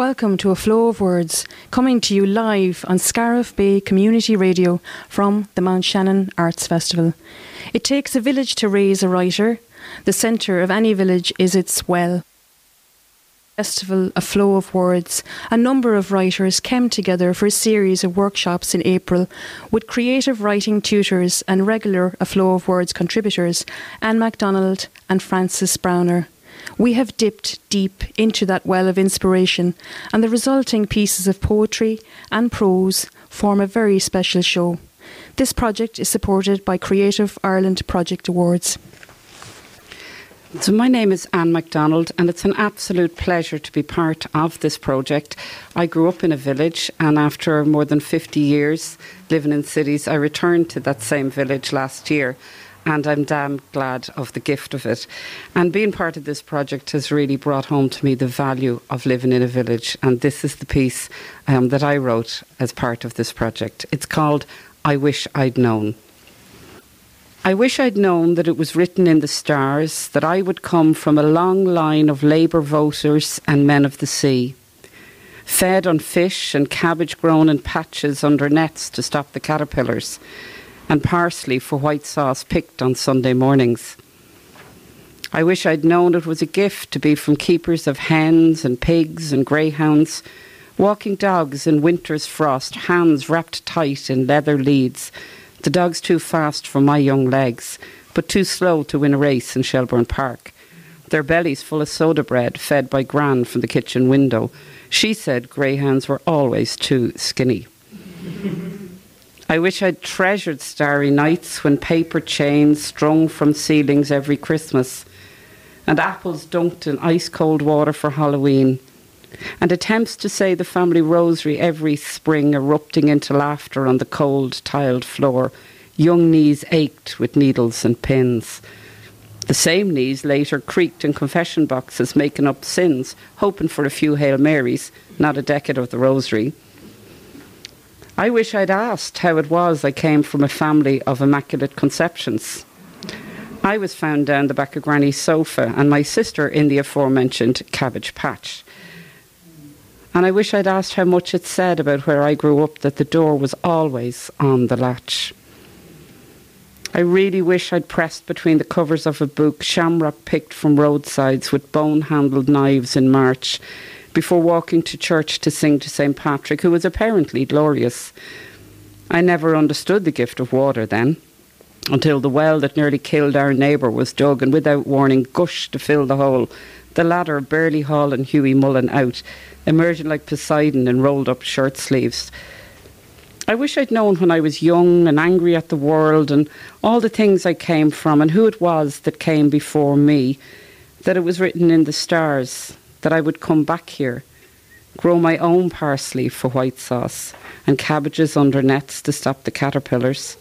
Welcome to A Flow of Words, coming to you live on Scariff Bay Community Radio from the Mount Shannon Arts Festival. It takes a village to raise a writer. The centre of any village is its well. Festival, A Flow of Words, a number of writers came together for a series of workshops in April with creative writing tutors and regular A Flow of Words contributors, Anne MacDonald and Frances Browner. We have dipped deep into that well of inspiration, and the resulting pieces of poetry and prose form a very special show. This project is supported by Creative Ireland Project Awards. So, my name is Anne MacDonald, and it's an absolute pleasure to be part of this project. I grew up in a village, and after more than 50 years living in cities, I returned to that same village last year and I'm damn glad of the gift of it. And being part of this project has really brought home to me the value of living in a village. And this is the piece um, that I wrote as part of this project. It's called I Wish I'd Known. I wish I'd known that it was written in the stars that I would come from a long line of Labour voters and men of the sea, fed on fish and cabbage grown in patches under nets to stop the caterpillars and parsley for white sauce picked on Sunday mornings. I wish I'd known it was a gift to be from keepers of hens and pigs and greyhounds, walking dogs in winter's frost, hands wrapped tight in leather leads, the dogs too fast for my young legs, but too slow to win a race in Shelbourne Park. Their bellies full of soda bread, fed by Gran from the kitchen window. She said greyhounds were always too skinny. I wish I'd treasured starry nights when paper chains strung from ceilings every Christmas, and apples dunked in ice cold water for Halloween, and attempts to say the family rosary every spring erupting into laughter on the cold tiled floor. Young knees ached with needles and pins. The same knees later creaked in confession boxes, making up sins, hoping for a few Hail Marys, not a decade of the rosary. I wish I'd asked how it was I came from a family of immaculate conceptions. I was found down the back of Granny's sofa, and my sister in the aforementioned cabbage patch. And I wish I'd asked how much it said about where I grew up that the door was always on the latch. I really wish I'd pressed between the covers of a book, shamrock picked from roadsides with bone handled knives in March, before walking to church to sing to St. Patrick, who was apparently glorious. I never understood the gift of water then, until the well that nearly killed our neighbour was dug and without warning gushed to fill the hole. The ladder barely hauling Hughie Mullen out, emerging like Poseidon in rolled up shirt sleeves. I wish I'd known when I was young and angry at the world and all the things I came from and who it was that came before me, that it was written in the stars that I would come back here, grow my own parsley for white sauce and cabbages under nets to stop the caterpillars.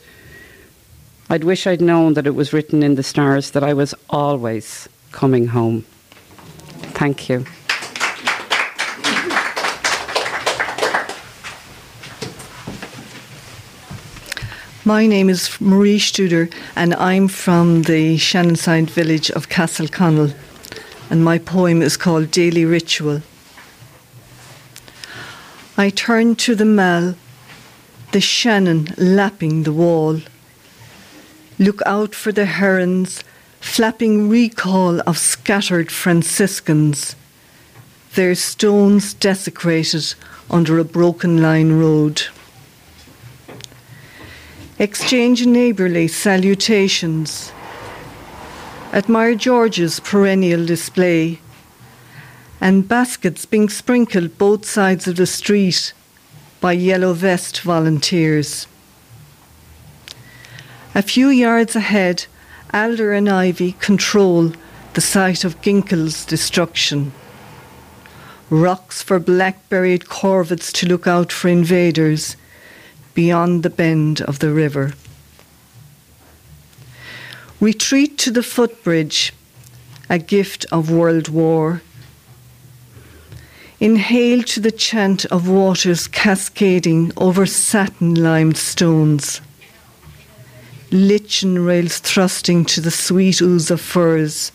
I'd wish I'd known that it was written in the stars that I was always coming home. Thank you. My name is Marie Studer, and I'm from the Shannonside village of Castleconnell and my poem is called Daily Ritual. I turn to the Mall, the Shannon lapping the wall. Look out for the herons, flapping recall of scattered Franciscans, their stones desecrated under a broken line road. Exchange neighbourly salutations Admire George's perennial display, and baskets being sprinkled both sides of the street by yellow vest volunteers. A few yards ahead, alder and ivy control the site of Ginkell's destruction. Rocks for black-berried corvids to look out for invaders beyond the bend of the river. Retreat to the footbridge, a gift of world war. Inhale to the chant of waters cascading over satin limed stones. Lichen rails thrusting to the sweet ooze of firs,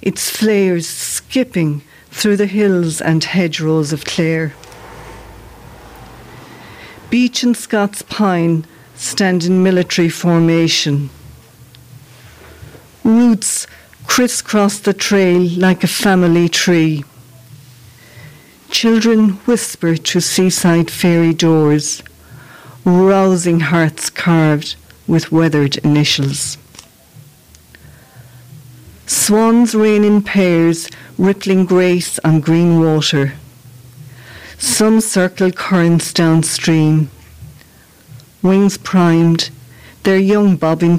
its flares skipping through the hills and hedgerows of Clare. Beech and Scots pine stand in military formation. Roots crisscross the trail like a family tree. Children whisper to seaside fairy doors, rousing hearts carved with weathered initials. Swans rain in pairs, rippling grace on green water. Some circle currents downstream. Wings primed, their young bob in.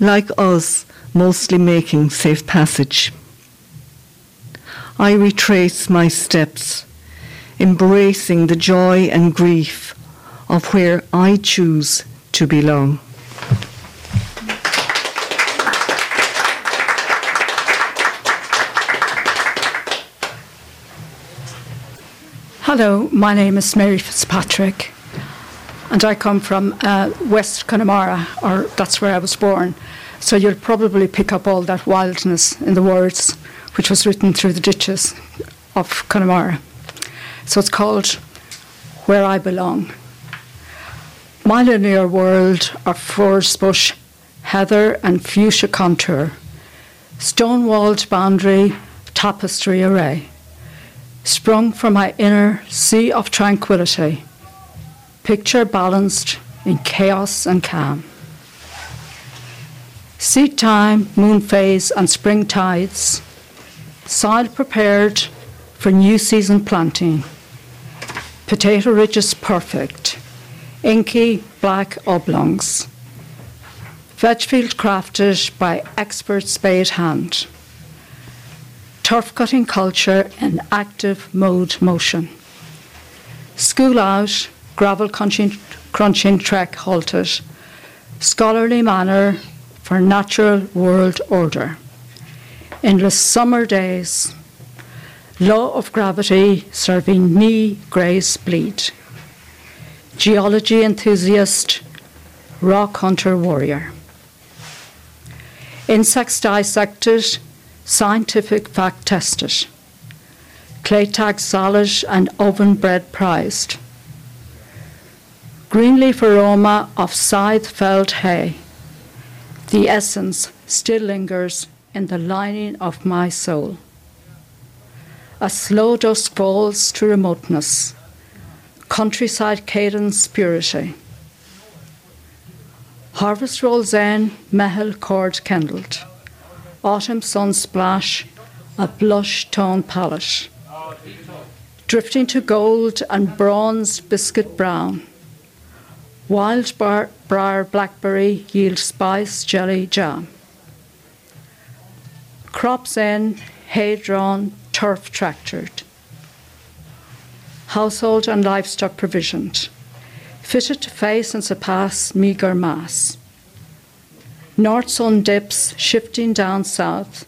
Like us, mostly making safe passage. I retrace my steps, embracing the joy and grief of where I choose to belong. Hello, my name is Mary Fitzpatrick, and I come from uh, West Connemara, or that's where I was born. So you'll probably pick up all that wildness in the words which was written through the ditches of Connemara. So it's called Where I Belong. My linear world of furze bush, heather, and fuchsia contour, stone walled boundary, tapestry array sprung from my inner sea of tranquility, picture balanced in chaos and calm. Seed time, moon phase, and spring tides, soil prepared for new season planting. Potato ridges perfect, inky black oblongs. Veg field crafted by expert spade hand turf cutting culture in active mode motion. School out, gravel crunching, crunching trek halted, scholarly manner for natural world order. Endless summer days, law of gravity serving knee, grace, bleed. Geology enthusiast, rock hunter warrior. Insects dissected, scientific fact tested, clay tag solid and oven bread prized, greenleaf aroma of scythe felled hay, the essence still lingers in the lining of my soul. A slow dusk falls to remoteness, countryside cadence purity. Harvest rolls in, meitheal cord kindled autumn sun splash, a blush tone palette. Drifting to gold and bronzed biscuit brown. Wild briar blackberry yield spice jelly jam. Crops in, hay drawn, turf tractored. Household and livestock provisioned, fitted to face and surpass meagre mass. North sun dips, shifting down south.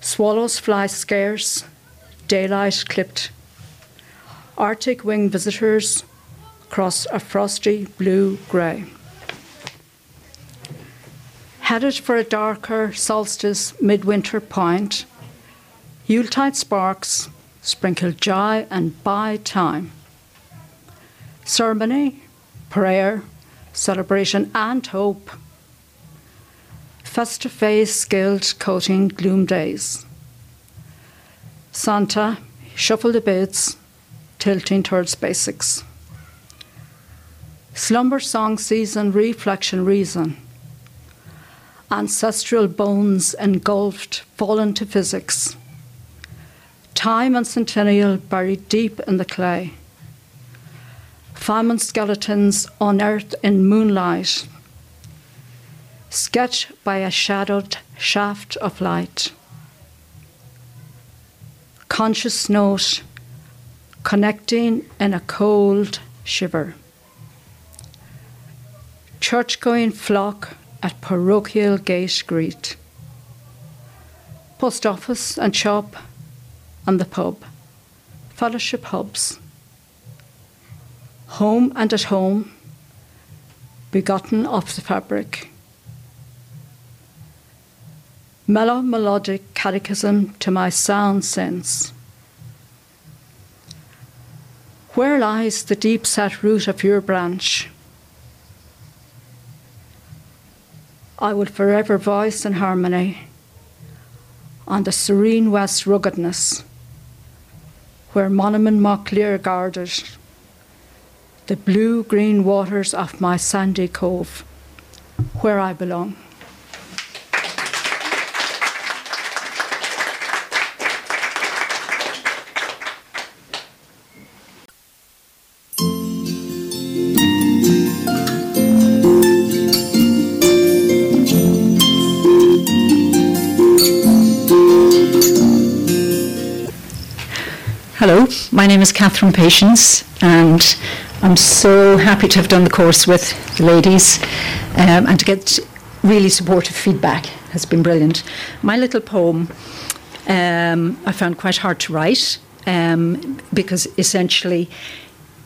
Swallows fly scarce, daylight clipped. Arctic wing visitors cross a frosty blue grey. Headed for a darker solstice midwinter point, Yuletide sparks sprinkle joy and buy time. Ceremony, prayer, celebration, and hope to face skilled coating gloom days. Santa shuffled the bits, tilting towards basics. Slumber song season, reflection reason. Ancestral bones engulfed, fallen to physics. Time and centennial buried deep in the clay. Famine skeletons unearthed in moonlight sketched by a shadowed shaft of light. Conscious note connecting in a cold shiver. Church going flock at parochial gate greet. Post office and shop and the pub. Fellowship hubs. Home and at home, begotten of the fabric mellow melodic catechism to my sound sense. Where lies the deep set root of your branch? I will forever voice in harmony on the serene west ruggedness where Monument Mocklear guarded the blue green waters of my sandy cove, where I belong. Hello, my name is Catherine Patience, and I'm so happy to have done the course with the ladies um, and to get really supportive feedback has been brilliant. My little poem um, I found quite hard to write um, because essentially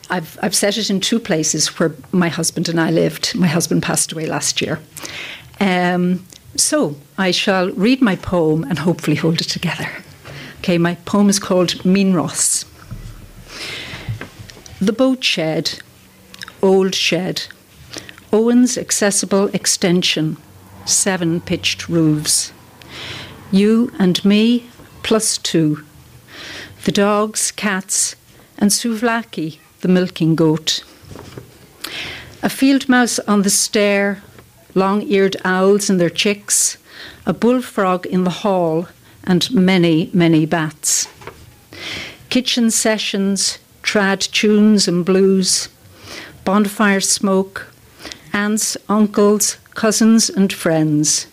I've, I've set it in two places where my husband and I lived. My husband passed away last year. Um, so I shall read my poem and hopefully hold it together. Okay, my poem is called Mean Ross. The boat shed, old shed, Owen's accessible extension, seven pitched roofs. You and me, plus two. The dogs, cats, and Souvlaki, the milking goat. A field mouse on the stair, long eared owls and their chicks, a bullfrog in the hall, and many, many bats. Kitchen sessions, trad tunes and blues, bonfire smoke, aunts, uncles, cousins, and friends,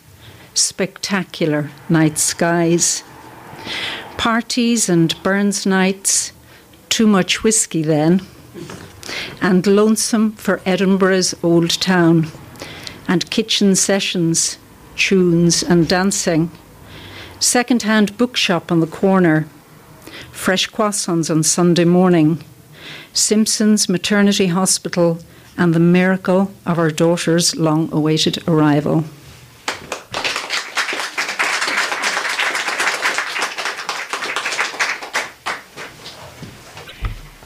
spectacular night skies. Parties and Burns nights, too much whisky then, and lonesome for Edinburgh's old town, and kitchen sessions, tunes, and dancing second-hand bookshop on the corner, fresh croissants on Sunday morning, Simpson's maternity hospital, and the miracle of our daughter's long-awaited arrival.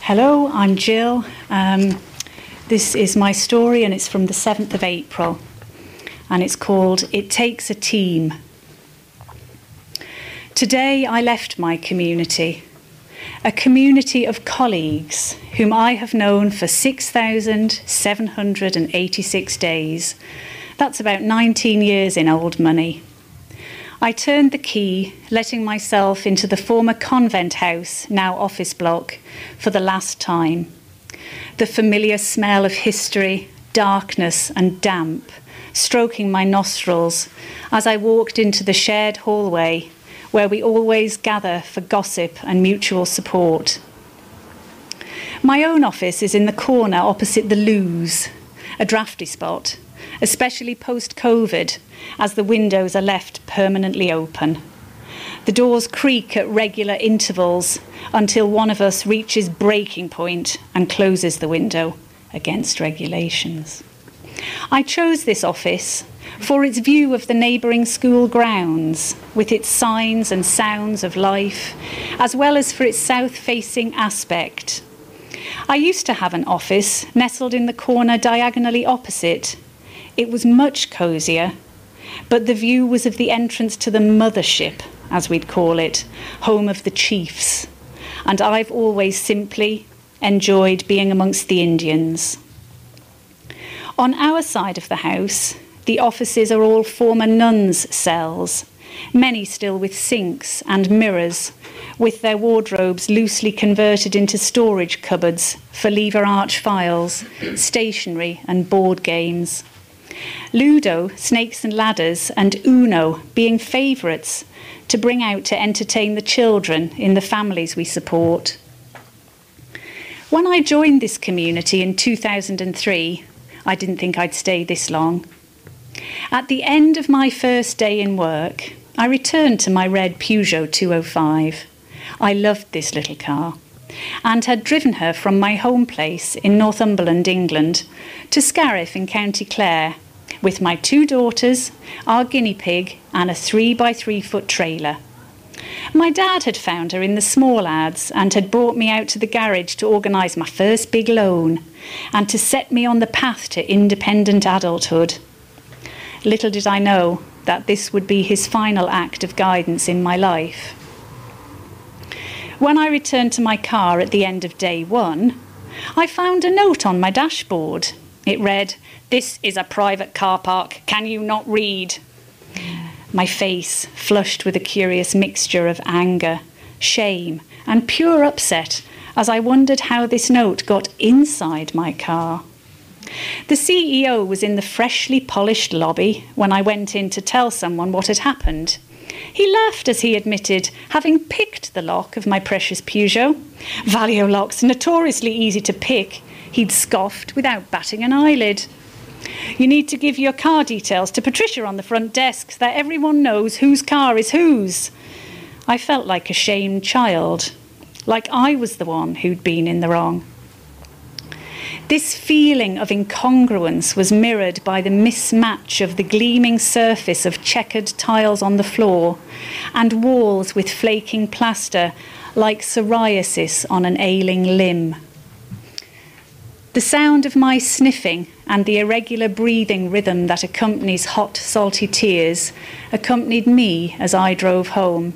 Hello, I'm Jill. Um, this is my story, and it's from the 7th of April. And it's called It Takes a Team Today I left my community, a community of colleagues whom I have known for 6,786 days. That's about 19 years in old money. I turned the key, letting myself into the former convent house, now office block, for the last time. The familiar smell of history, darkness, and damp stroking my nostrils as I walked into the shared hallway where we always gather for gossip and mutual support. My own office is in the corner opposite the loos, a drafty spot, especially post COVID, as the windows are left permanently open. The doors creak at regular intervals until one of us reaches breaking point and closes the window against regulations. I chose this office for its view of the neighbouring school grounds, with its signs and sounds of life, as well as for its south facing aspect. I used to have an office nestled in the corner diagonally opposite. It was much cosier, but the view was of the entrance to the mothership, as we'd call it, home of the chiefs. And I've always simply enjoyed being amongst the Indians. On our side of the house, the offices are all former nuns' cells, many still with sinks and mirrors, with their wardrobes loosely converted into storage cupboards for lever arch files, stationery, and board games. Ludo, Snakes and Ladders, and Uno being favourites to bring out to entertain the children in the families we support. When I joined this community in 2003, I didn't think I'd stay this long. At the end of my first day in work, I returned to my red Peugeot 205. I loved this little car and had driven her from my home place in Northumberland, England, to Scariff in County Clare, with my two daughters, our guinea pig, and a three by three foot trailer. My dad had found her in the small ads and had brought me out to the garage to organise my first big loan and to set me on the path to independent adulthood. Little did I know that this would be his final act of guidance in my life. When I returned to my car at the end of day one, I found a note on my dashboard. It read, This is a private car park. Can you not read? My face flushed with a curious mixture of anger, shame, and pure upset as I wondered how this note got inside my car. The CEO was in the freshly polished lobby when I went in to tell someone what had happened. He laughed as he admitted having picked the lock of my precious Peugeot. Valeo locks, notoriously easy to pick, he'd scoffed without batting an eyelid. You need to give your car details to Patricia on the front desk so that everyone knows whose car is whose. I felt like a shamed child, like I was the one who'd been in the wrong. This feeling of incongruence was mirrored by the mismatch of the gleaming surface of checkered tiles on the floor and walls with flaking plaster like psoriasis on an ailing limb. The sound of my sniffing and the irregular breathing rhythm that accompanies hot, salty tears accompanied me as I drove home.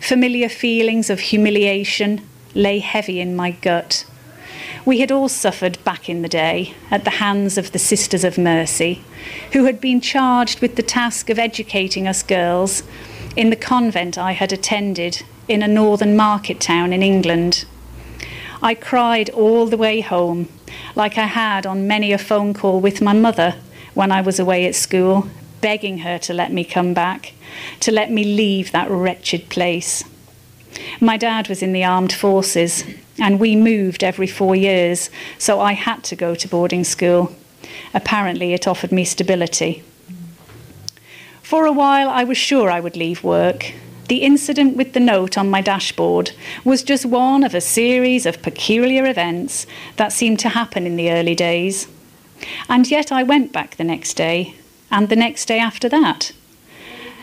Familiar feelings of humiliation lay heavy in my gut we had all suffered back in the day at the hands of the Sisters of Mercy, who had been charged with the task of educating us girls in the convent I had attended in a northern market town in England. I cried all the way home, like I had on many a phone call with my mother when I was away at school, begging her to let me come back, to let me leave that wretched place. My dad was in the armed forces, and we moved every four years, so I had to go to boarding school. Apparently, it offered me stability. For a while, I was sure I would leave work. The incident with the note on my dashboard was just one of a series of peculiar events that seemed to happen in the early days. And yet I went back the next day, and the next day after that.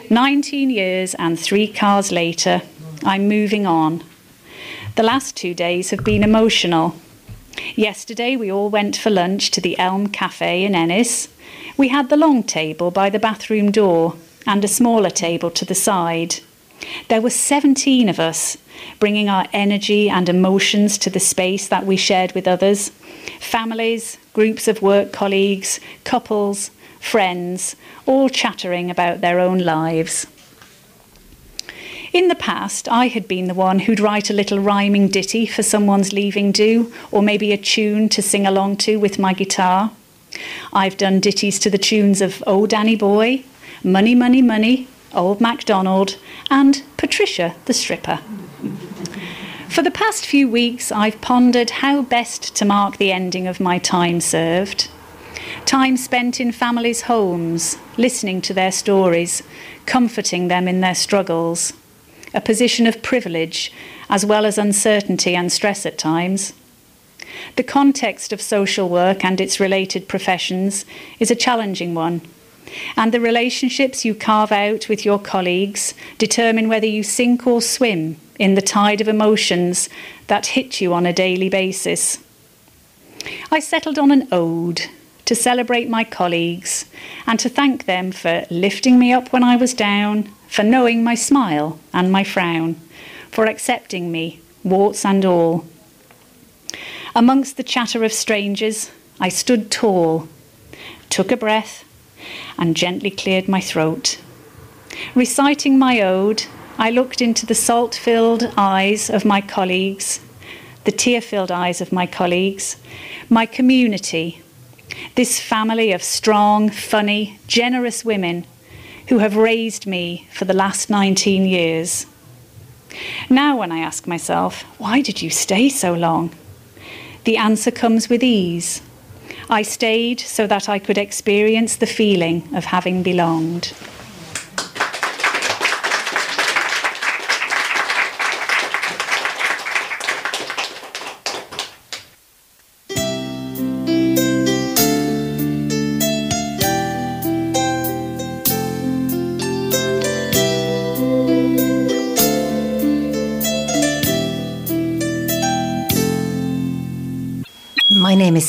19 years and three cars later, I'm moving on the last two days have been emotional. Yesterday, we all went for lunch to the Elm Cafe in Ennis. We had the long table by the bathroom door and a smaller table to the side. There were 17 of us, bringing our energy and emotions to the space that we shared with others families, groups of work colleagues, couples, friends, all chattering about their own lives. In the past, I had been the one who'd write a little rhyming ditty for someone's leaving do, or maybe a tune to sing along to with my guitar. I've done ditties to the tunes of Oh Danny Boy, Money, Money, Money, Old MacDonald, and Patricia the Stripper. For the past few weeks, I've pondered how best to mark the ending of my time served. Time spent in families' homes, listening to their stories, comforting them in their struggles a position of privilege, as well as uncertainty and stress at times. The context of social work and its related professions is a challenging one, and the relationships you carve out with your colleagues determine whether you sink or swim in the tide of emotions that hit you on a daily basis. I settled on an ode to celebrate my colleagues and to thank them for lifting me up when I was down, for knowing my smile and my frown, for accepting me, warts and all. Amongst the chatter of strangers, I stood tall, took a breath, and gently cleared my throat. Reciting my ode, I looked into the salt filled eyes of my colleagues, the tear filled eyes of my colleagues, my community, this family of strong, funny, generous women who have raised me for the last 19 years. Now, when I ask myself, why did you stay so long? The answer comes with ease. I stayed so that I could experience the feeling of having belonged.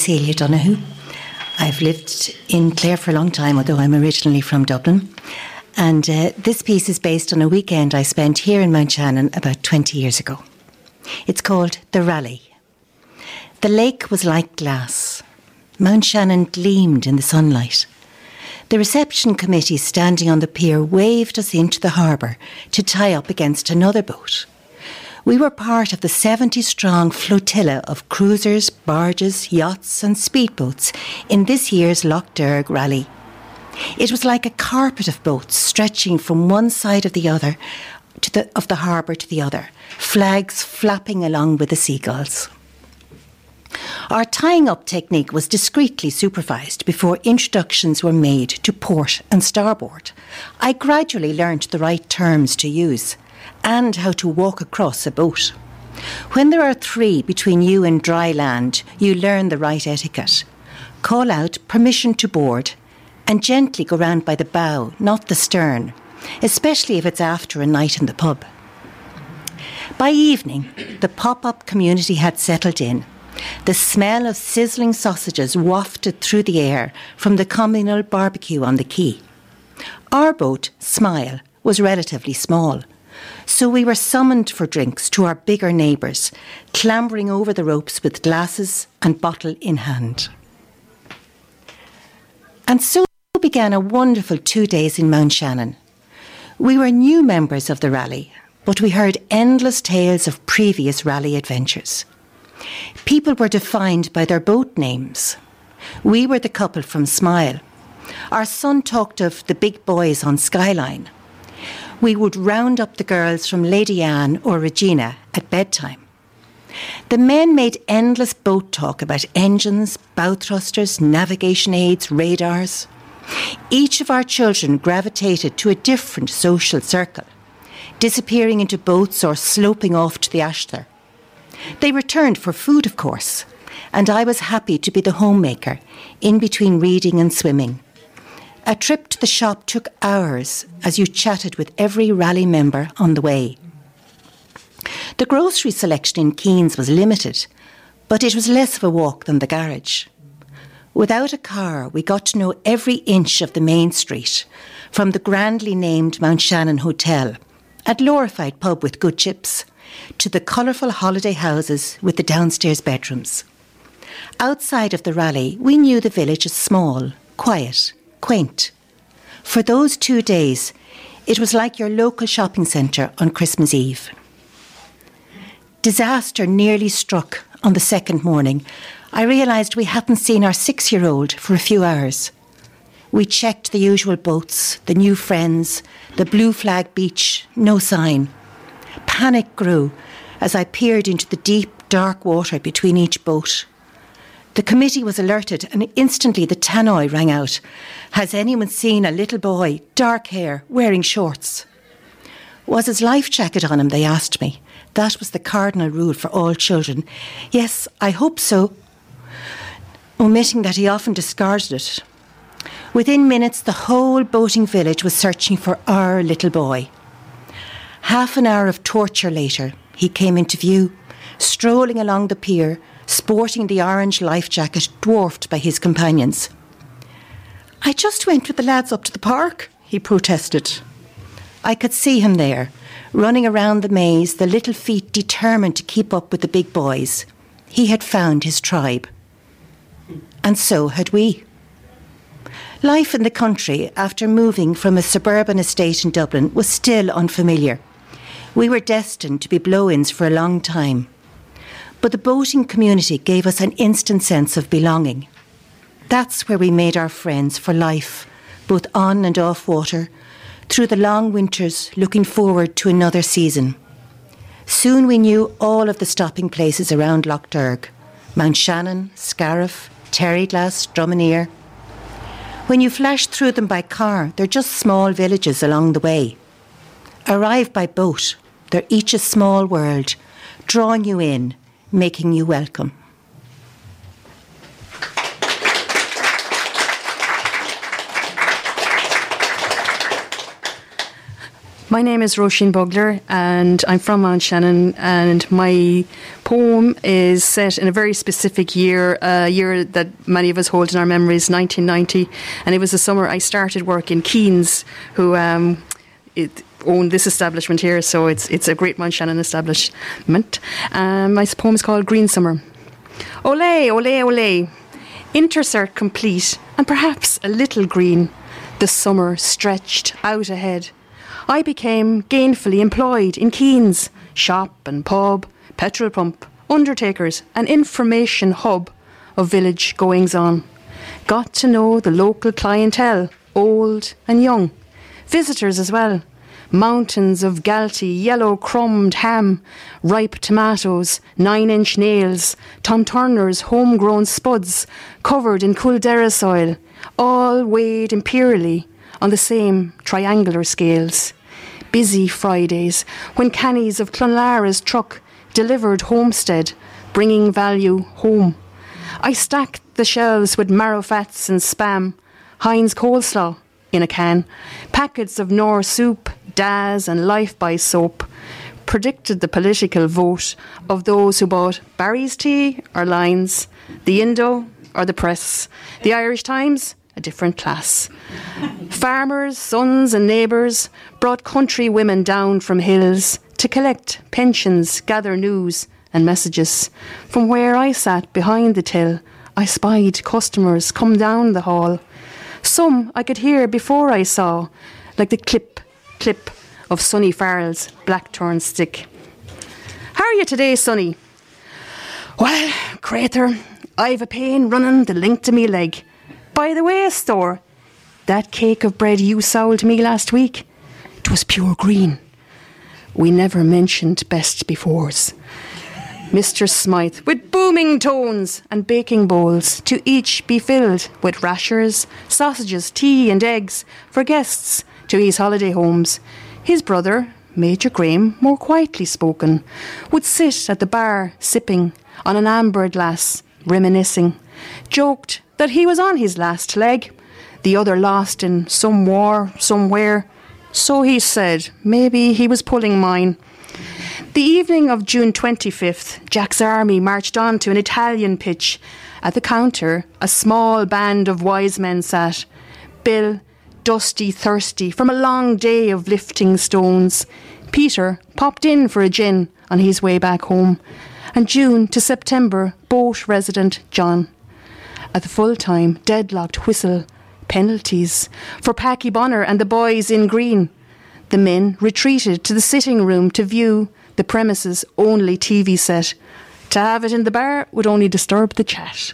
Celia Donahue. I've lived in Clare for a long time, although I'm originally from Dublin. And uh, this piece is based on a weekend I spent here in Mount Shannon about 20 years ago. It's called The Rally. The lake was like glass. Mount Shannon gleamed in the sunlight. The reception committee standing on the pier waved us into the harbour to tie up against another boat. We were part of the 70 strong flotilla of cruisers, barges, yachts, and speedboats in this year's Lough Derg rally. It was like a carpet of boats stretching from one side of the other the, of the harbour to the other, flags flapping along with the seagulls. Our tying up technique was discreetly supervised before introductions were made to port and starboard. I gradually learnt the right terms to use and how to walk across a boat. When there are three between you and dry land, you learn the right etiquette. Call out permission to board and gently go round by the bow, not the stern, especially if it's after a night in the pub. By evening, the pop up community had settled in. The smell of sizzling sausages wafted through the air from the communal barbecue on the quay. Our boat, Smile, was relatively small, so we were summoned for drinks to our bigger neighbours, clambering over the ropes with glasses and bottle in hand. And so began a wonderful two days in Mount Shannon. We were new members of the rally, but we heard endless tales of previous rally adventures. People were defined by their boat names. We were the couple from Smile. Our son talked of the big boys on Skyline we would round up the girls from Lady Anne or Regina at bedtime. The men made endless boat talk about engines, bow thrusters, navigation aids, radars. Each of our children gravitated to a different social circle, disappearing into boats or sloping off to the Ashler. They returned for food, of course, and I was happy to be the homemaker in between reading and swimming. A trip to the shop took hours as you chatted with every rally member on the way. The grocery selection in Keynes was limited, but it was less of a walk than the garage. Without a car, we got to know every inch of the main street, from the grandly named Mount Shannon Hotel, a glorified pub with good chips, to the colourful holiday houses with the downstairs bedrooms. Outside of the rally, we knew the village as small, quiet, quaint. For those two days, it was like your local shopping centre on Christmas Eve. Disaster nearly struck on the second morning. I realised we hadn't seen our six year old for a few hours. We checked the usual boats, the new friends, the blue flag beach, no sign. Panic grew as I peered into the deep, dark water between each boat. The committee was alerted and instantly the tannoy rang out. Has anyone seen a little boy, dark hair, wearing shorts? Was his life jacket on him? They asked me. That was the cardinal rule for all children. Yes, I hope so, omitting that he often discarded it. Within minutes, the whole boating village was searching for our little boy. Half an hour of torture later, he came into view, strolling along the pier sporting the orange life jacket dwarfed by his companions. I just went with the lads up to the park, he protested. I could see him there, running around the maze, the little feet determined to keep up with the big boys. He had found his tribe. And so had we. Life in the country after moving from a suburban estate in Dublin was still unfamiliar. We were destined to be blow ins for a long time. But the boating community gave us an instant sense of belonging. That's where we made our friends for life, both on and off water, through the long winters, looking forward to another season. Soon we knew all of the stopping places around Lough Derg Mount Shannon, Scariff, Terryglass, Dromineer. When you flash through them by car, they're just small villages along the way. Arrive by boat, they're each a small world, drawing you in, making you welcome. My name is Roisin Bugler and I'm from Mount Shannon and my poem is set in a very specific year, a year that many of us hold in our memories, 1990. And it was the summer I started work in Keynes, who um, it, owned this establishment here, so it's, it's a great Mount Shannon establishment. Um, my poem is called Green Summer. Ole, ole, ole. Intercert complete and perhaps a little green. The summer stretched out ahead. I became gainfully employed in Keynes, shop and pub, petrol pump, undertakers, an information hub of village goings on. Got to know the local clientele, old and young. Visitors as well. Mountains of Galtee, yellow crumbed ham, ripe tomatoes, nine inch nails, Tom Turner's homegrown spuds covered in Caldera soil, all weighed imperially on the same triangular scales. Busy Fridays, when cannies of Clonlara's truck delivered homestead, bringing value home. I stacked the shelves with marrow fats and spam, Heinz coleslaw in a can, packets of Knorr soup, Daz and Lifebuoy soap, predicted the political vote of those who bought Barry's tea or Lyons, the Indo or the Press, the Irish Times a different class. Farmers, sons, and neighbours brought country women down from hills to collect pensions, gather news and messages. From where I sat behind the till, I spied customers come down the hall. Some I could hear before I saw, like the clip, clip of Sonny Farrell's blackthorn stick. How are you today, Sonny? Well, crater, I've a pain running the length of me leg. By the way, store, that cake of bread you sold me last week, it was pure green. We never mentioned best befores. Mr. Smythe, with booming tones and baking bowls, to each be filled with rashers, sausages, tea, and eggs for guests to his holiday homes. His brother, Major Graham, more quietly spoken, would sit at the bar sipping on an amber glass, reminiscing, joked that he was on his last leg, the other lost in some war somewhere. So he said, maybe he was pulling mine. The evening of June 25th, Jack's army marched on to an Italian pitch. At the counter, a small band of wise men sat. Bill, dusty, thirsty from a long day of lifting stones. Peter popped in for a gin on his way back home. And June to September, boat resident John at the full time deadlocked whistle penalties for Packy Bonner and the boys in green. The men retreated to the sitting room to view the premises only TV set. To have it in the bar would only disturb the chat.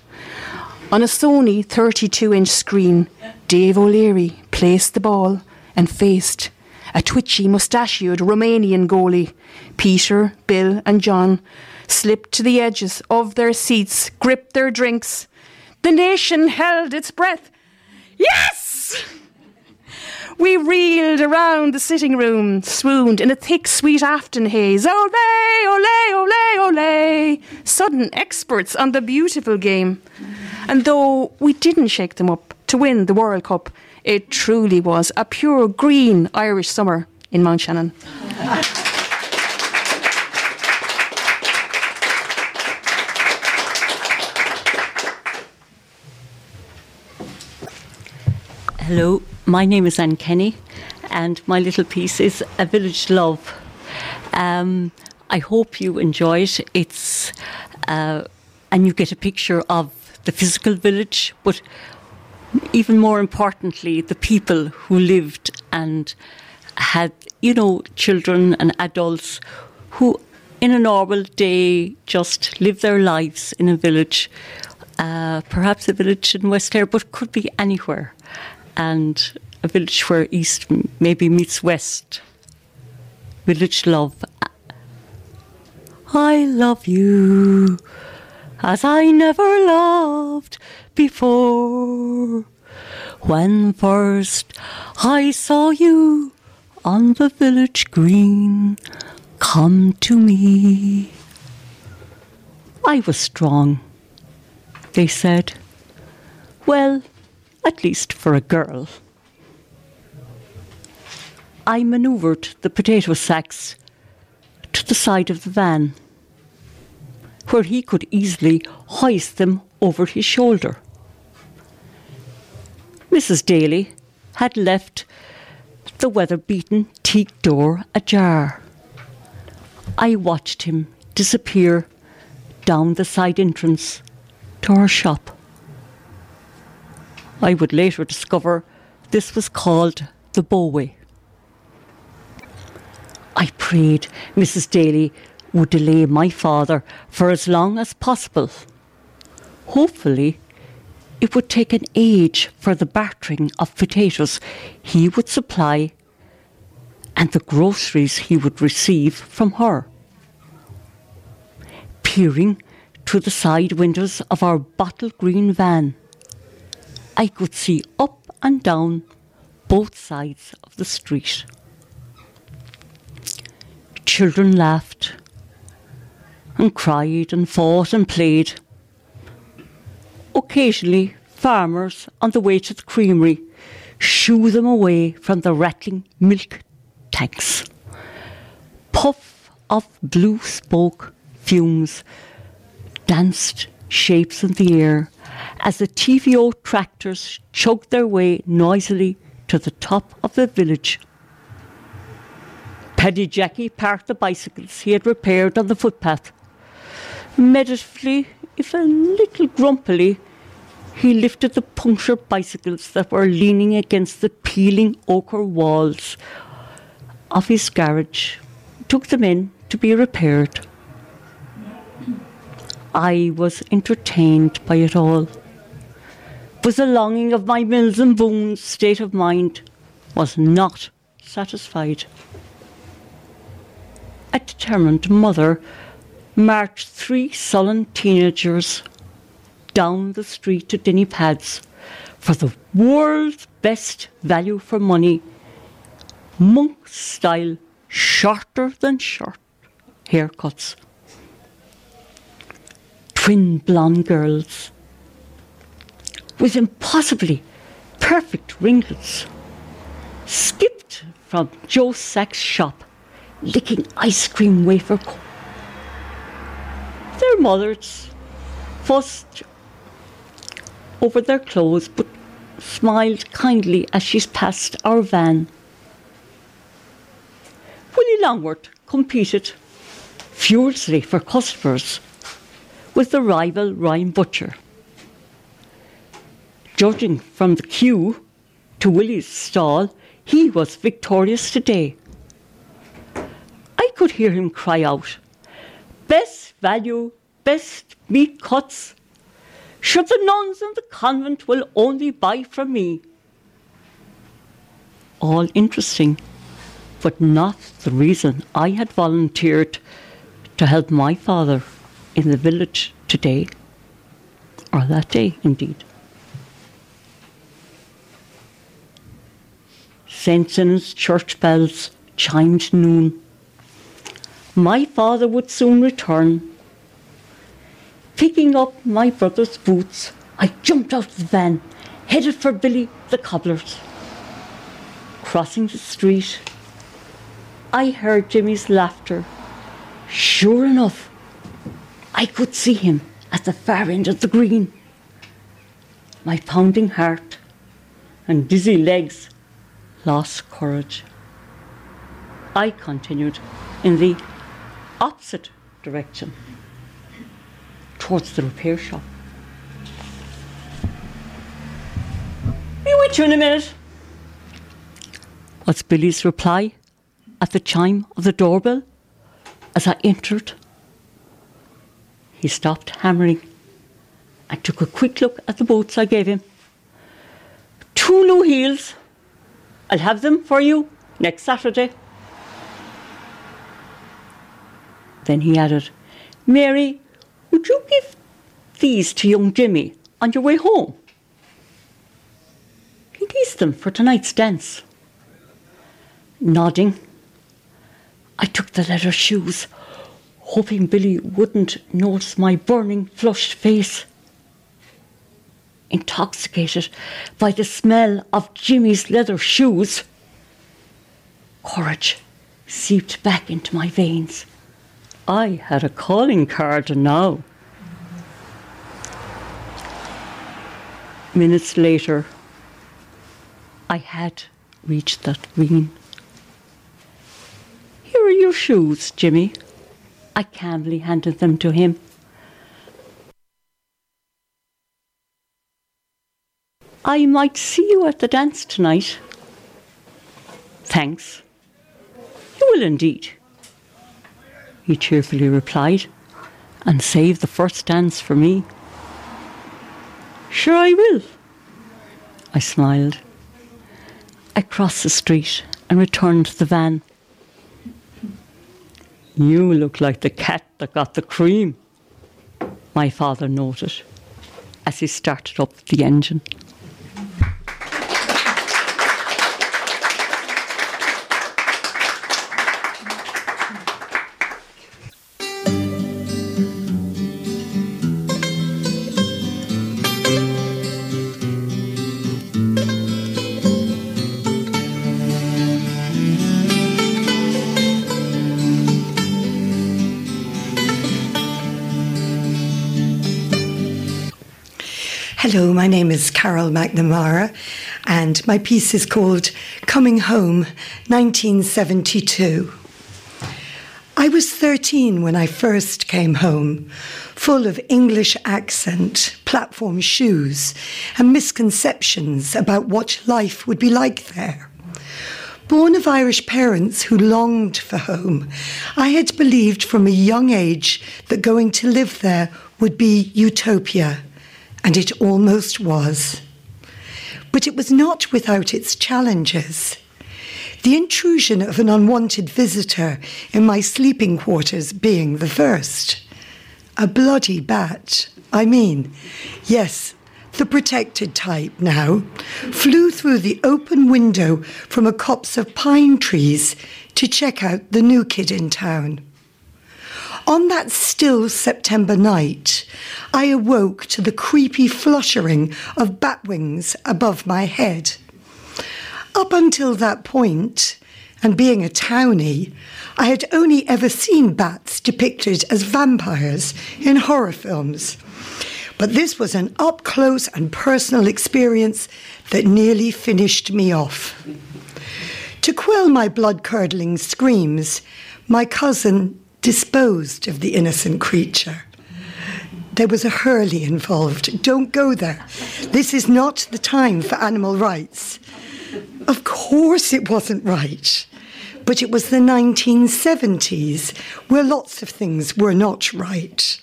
On a Sony 32 inch screen, Dave O'Leary placed the ball and faced a twitchy, mustachioed Romanian goalie. Peter, Bill, and John slipped to the edges of their seats, gripped their drinks, the nation held its breath. Yes! We reeled around the sitting room, swooned in a thick, sweet afton haze. Ole, ole, ole, ole! Sudden experts on the beautiful game. And though we didn't shake them up to win the World Cup, it truly was a pure green Irish summer in Mount Shannon. Hello, my name is Anne Kenny, and my little piece is A Village Love. Um, I hope you enjoy it. It's uh, and you get a picture of the physical village, but even more importantly, the people who lived and had, you know, children and adults who, in a normal day, just live their lives in a village. Uh, perhaps a village in West Clare, but could be anywhere and a village where East maybe meets West. Village love. I love you as I never loved before. When first I saw you on the village green, come to me. I was strong, they said. Well, at least for a girl. I manoeuvred the potato sacks to the side of the van, where he could easily hoist them over his shoulder. Mrs. Daly had left the weather beaten teak door ajar. I watched him disappear down the side entrance to her shop. I would later discover this was called the Bowway. I prayed Mrs. Daly would delay my father for as long as possible. Hopefully, it would take an age for the bartering of potatoes he would supply and the groceries he would receive from her. Peering through the side windows of our bottle green van, I could see up and down both sides of the street. Children laughed and cried and fought and played. Occasionally, farmers on the way to the creamery shoo them away from the rattling milk tanks. Puff of blue smoke fumes danced shapes in the air as the TVO tractors choked their way noisily to the top of the village. Paddy Jackie parked the bicycles he had repaired on the footpath. Meditatively, if a little grumpily, he lifted the punctured bicycles that were leaning against the peeling ochre walls of his garage, took them in to be repaired. I was entertained by it all. But the longing of my Mills and Boon state of mind was not satisfied. A determined mother marched three sullen teenagers down the street to Dinny Pads for the world's best value for money, monk style, shorter than short haircuts. Twin blonde girls with impossibly perfect ringlets skipped from Joe Sack's shop licking ice cream wafer. Their mothers fussed over their clothes but smiled kindly as she passed our van. Willie Longworth competed furiously for customers with the rival Ryan Butcher. Judging from the queue to Willie's stall, he was victorious today. I could hear him cry out, Best value, best meat cuts, should the nuns in the convent will only buy from me. All interesting, but not the reason I had volunteered to help my father in the village today, or that day indeed. Simon's church bells chimed noon. My father would soon return Picking up my brother's boots, I jumped out of the van, headed for Billy the cobbler's. Crossing the street, I heard Jimmy's laughter. Sure enough, I could see him at the far end of the green. My pounding heart and dizzy legs lost courage. I continued in the opposite direction towards the repair shop. Be with you in a minute. Was Billy's reply at the chime of the doorbell as I entered? He stopped hammering and took a quick look at the boots I gave him. Two new heels. I'll have them for you next Saturday. Then he added, Mary, would you give these to young Jimmy on your way home? He needs them for tonight's dance. Nodding, I took the leather shoes, hoping Billy wouldn't notice my burning, flushed face. Intoxicated by the smell of Jimmy's leather shoes, Courage seeped back into my veins. I had a calling card now. Minutes later, I had reached that green. Here are your shoes, Jimmy. I calmly handed them to him. I might see you at the dance tonight. Thanks. You will indeed. He cheerfully replied, and save the first dance for me. Sure, I will. I smiled. I crossed the street and returned to the van. You look like the cat that got the cream, my father noted as he started up the engine. Hello, my name is Carol McNamara, and my piece is called Coming Home 1972. I was 13 when I first came home, full of English accent, platform shoes, and misconceptions about what life would be like there. Born of Irish parents who longed for home, I had believed from a young age that going to live there would be utopia and it almost was. But it was not without its challenges. The intrusion of an unwanted visitor in my sleeping quarters being the first. A bloody bat, I mean, yes, the protected type now, flew through the open window from a copse of pine trees to check out the new kid in town. On that still September night, I awoke to the creepy fluttering of bat wings above my head. Up until that point, and being a townie, I had only ever seen bats depicted as vampires in horror films. But this was an up close and personal experience that nearly finished me off. To quell my blood curdling screams, my cousin disposed of the innocent creature. There was a Hurley involved. Don't go there. This is not the time for animal rights. Of course, it wasn't right. But it was the 1970s where lots of things were not right.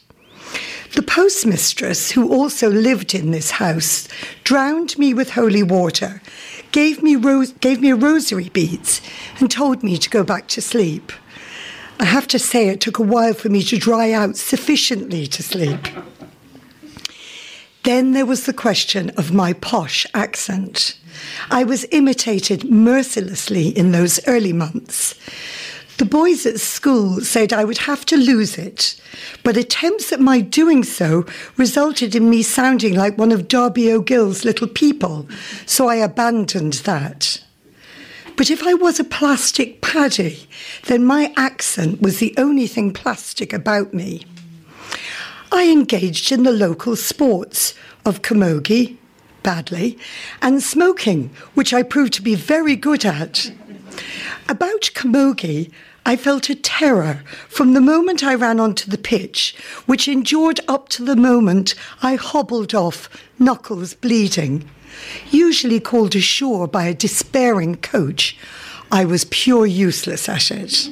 The postmistress, who also lived in this house, drowned me with holy water, gave me, ro- gave me rosary beads, and told me to go back to sleep. I have to say, it took a while for me to dry out sufficiently to sleep. Then there was the question of my posh accent. I was imitated mercilessly in those early months. The boys at school said I would have to lose it, but attempts at my doing so resulted in me sounding like one of Darby O'Gill's little people, so I abandoned that. But if I was a plastic paddy, then my accent was the only thing plastic about me. I engaged in the local sports of camogie, badly, and smoking, which I proved to be very good at. About camogie, I felt a terror from the moment I ran onto the pitch, which endured up to the moment I hobbled off, knuckles bleeding usually called ashore by a despairing coach, I was pure useless at it.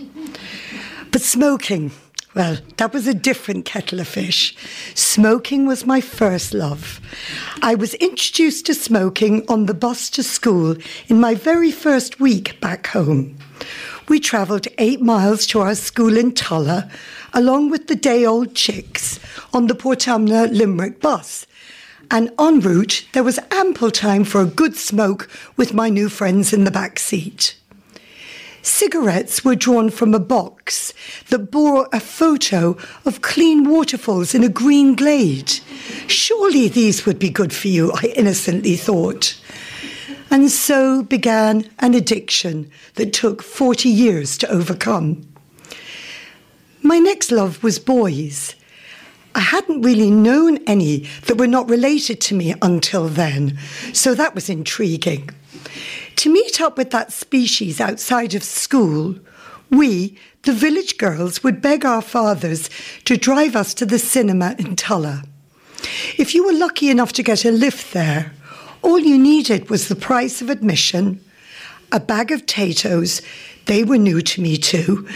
But smoking, well, that was a different kettle of fish. Smoking was my first love. I was introduced to smoking on the bus to school in my very first week back home. We travelled eight miles to our school in Tulla, along with the day old chicks, on the Portumna Limerick bus and en route there was ample time for a good smoke with my new friends in the back seat. Cigarettes were drawn from a box that bore a photo of clean waterfalls in a green glade. Surely these would be good for you, I innocently thought. And so began an addiction that took 40 years to overcome. My next love was boys. I hadn't really known any that were not related to me until then, so that was intriguing. To meet up with that species outside of school, we, the village girls, would beg our fathers to drive us to the cinema in Tulla. If you were lucky enough to get a lift there, all you needed was the price of admission, a bag of potatoes, they were new to me too,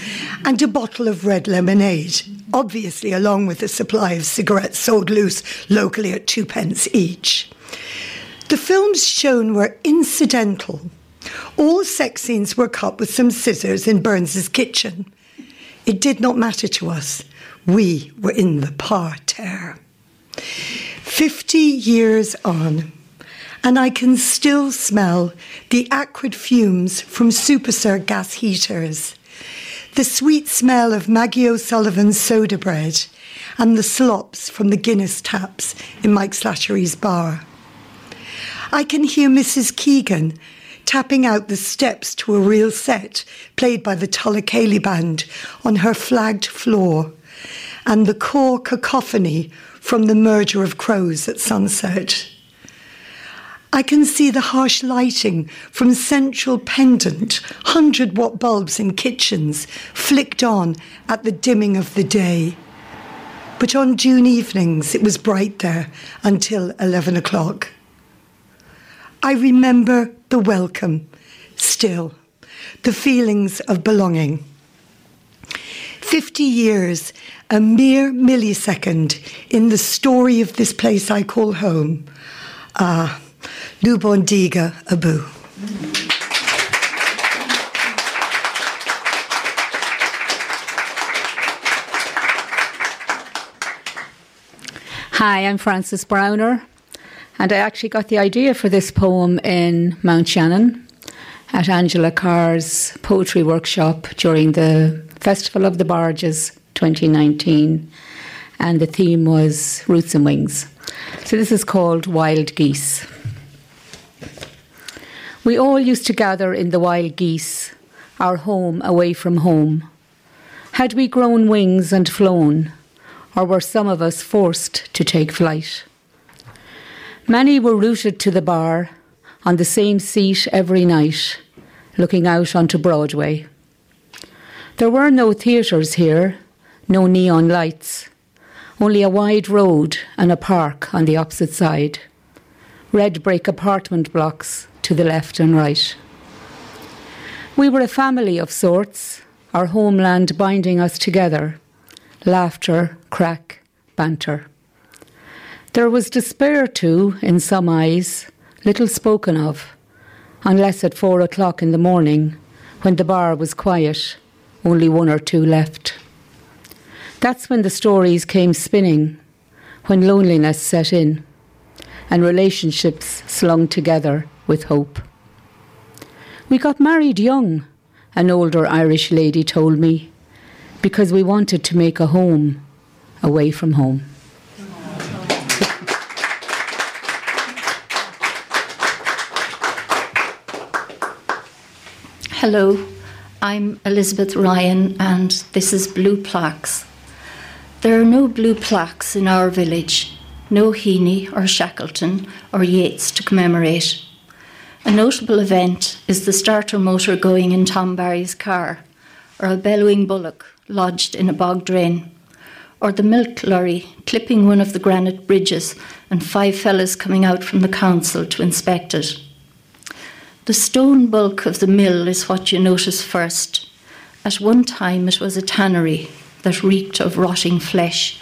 and a bottle of red lemonade, obviously along with a supply of cigarettes sold loose locally at two pence each. The films shown were incidental. All sex scenes were cut with some scissors in Burns's kitchen. It did not matter to us. We were in the parterre. Fifty years on, and I can still smell the acrid fumes from Super gas heaters, the sweet smell of Maggie O'Sullivan's soda bread, and the slops from the Guinness taps in Mike Slattery's bar. I can hear Mrs. Keegan tapping out the steps to a reel set played by the Tulla band on her flagged floor, and the core cacophony from the merger of crows at sunset. I can see the harsh lighting from central pendant, 100 watt bulbs in kitchens flicked on at the dimming of the day. But on June evenings, it was bright there until 11 o'clock. I remember the welcome still, the feelings of belonging. 50 years, a mere millisecond in the story of this place I call home. Ah, Lubondiga Abu. Hi, I'm Frances Browner, and I actually got the idea for this poem in Mount Shannon at Angela Carr's poetry workshop during the Festival of the Barges 2019, and the theme was Roots and Wings. So this is called Wild Geese. We all used to gather in the wild geese, our home away from home. Had we grown wings and flown, or were some of us forced to take flight? Many were rooted to the bar, on the same seat every night, looking out onto Broadway. There were no theatres here, no neon lights, only a wide road and a park on the opposite side. Red brick apartment blocks to the left and right. We were a family of sorts, our homeland binding us together laughter, crack, banter. There was despair too in some eyes, little spoken of, unless at four o'clock in the morning, when the bar was quiet, only one or two left. That's when the stories came spinning, when loneliness set in, and relationships slung together with hope. We got married young, an older Irish lady told me, because we wanted to make a home away from home. Hello, I'm Elizabeth Ryan, and this is Blue Plaques. There are no blue plaques in our village, no Heaney or Shackleton or Yeats to commemorate. A notable event is the starter motor going in Tom Barry's car, or a bellowing bullock lodged in a bog drain, or the milk lorry clipping one of the granite bridges and five fellows coming out from the council to inspect it. The stone bulk of the mill is what you notice first. At one time, it was a tannery that reeked of rotting flesh.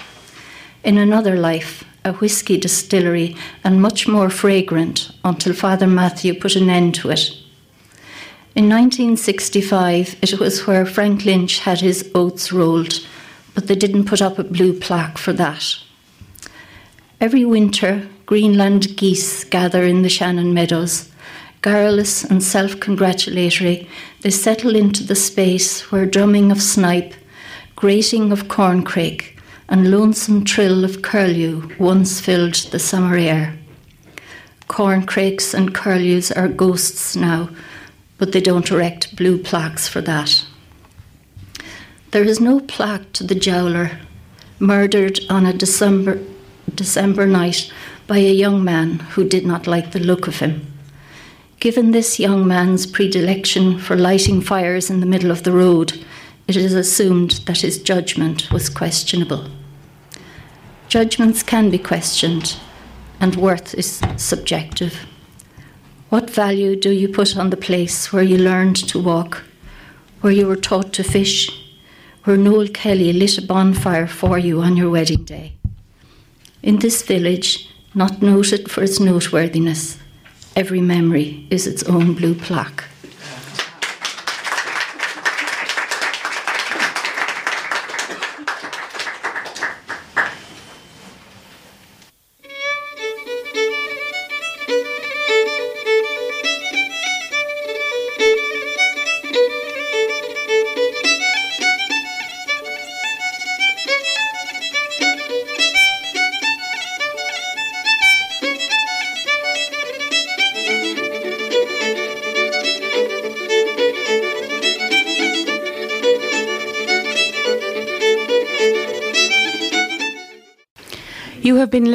In another life, a whisky distillery, and much more fragrant until Father Mathew put an end to it. In 1965, it was where Frank Lynch had his oats rolled, but they didn't put up a blue plaque for that. Every winter, Greenland geese gather in the Shannon meadows. Garrulous and self congratulatory, they settle into the space where drumming of snipe, grating of corncrake, and lonesome trill of curlew once filled the summer air. Corncrakes and curlews are ghosts now, but they don't erect blue plaques for that. There is no plaque to the jowler, murdered on a December, December night by a young man who did not like the look of him. Given this young man's predilection for lighting fires in the middle of the road, it is assumed that his judgment was questionable. Judgments can be questioned, and worth is subjective. What value do you put on the place where you learned to walk, where you were taught to fish, where Noel Kelly lit a bonfire for you on your wedding day? In this village, not noted for its noteworthiness, every memory is its own blue plaque.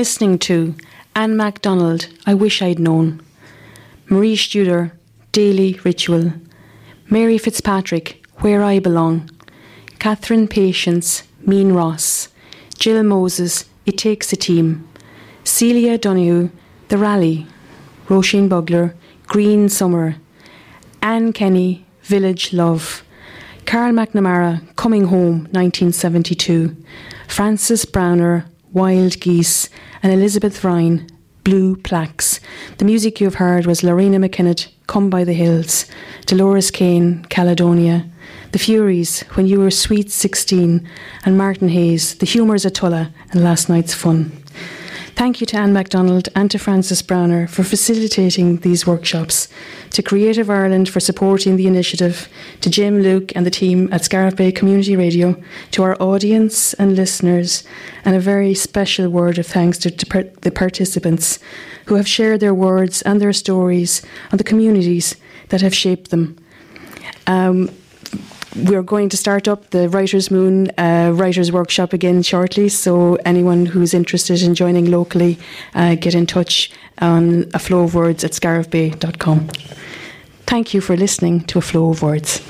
Listening to Anne MacDonald, I Wish I'd Known, Marie Studer, Daily Ritual, Mary Fitzpatrick, Where I Belong, Catherine Patience, Mean Ross, Jill Moses, It Takes a Team, Celia Donahue, The Rally, Roisin Bugler, Green Summer, Anne Kenny, Village Love, Carol McNamara, Coming Home, 1972, Frances Browner, Wild Geese, and Elizabeth Ryan, Blue Plaques. The music you have heard was Loreena McKennitt, Come by the Hills, Dolores Keane, Caledonia, The Fureys, When You Were Sweet 16, and Martin Hayes, The Humours at Tulla, and Last Night's Fun. Thank you to Anne MacDonald and to Frances Browner for facilitating these workshops, to Creative Ireland for supporting the initiative, to Jim, Luke, and the team at Scariff Bay Community Radio, to our audience and listeners, and a very special word of thanks to, to the participants who have shared their words and their stories and the communities that have shaped them. Um, we're going to start up the Writers Moon uh, Writers Workshop again shortly. So anyone who's interested in joining locally, uh, get in touch on a flow of words at scariffbay.com. Thank you for listening to A Flow of Words.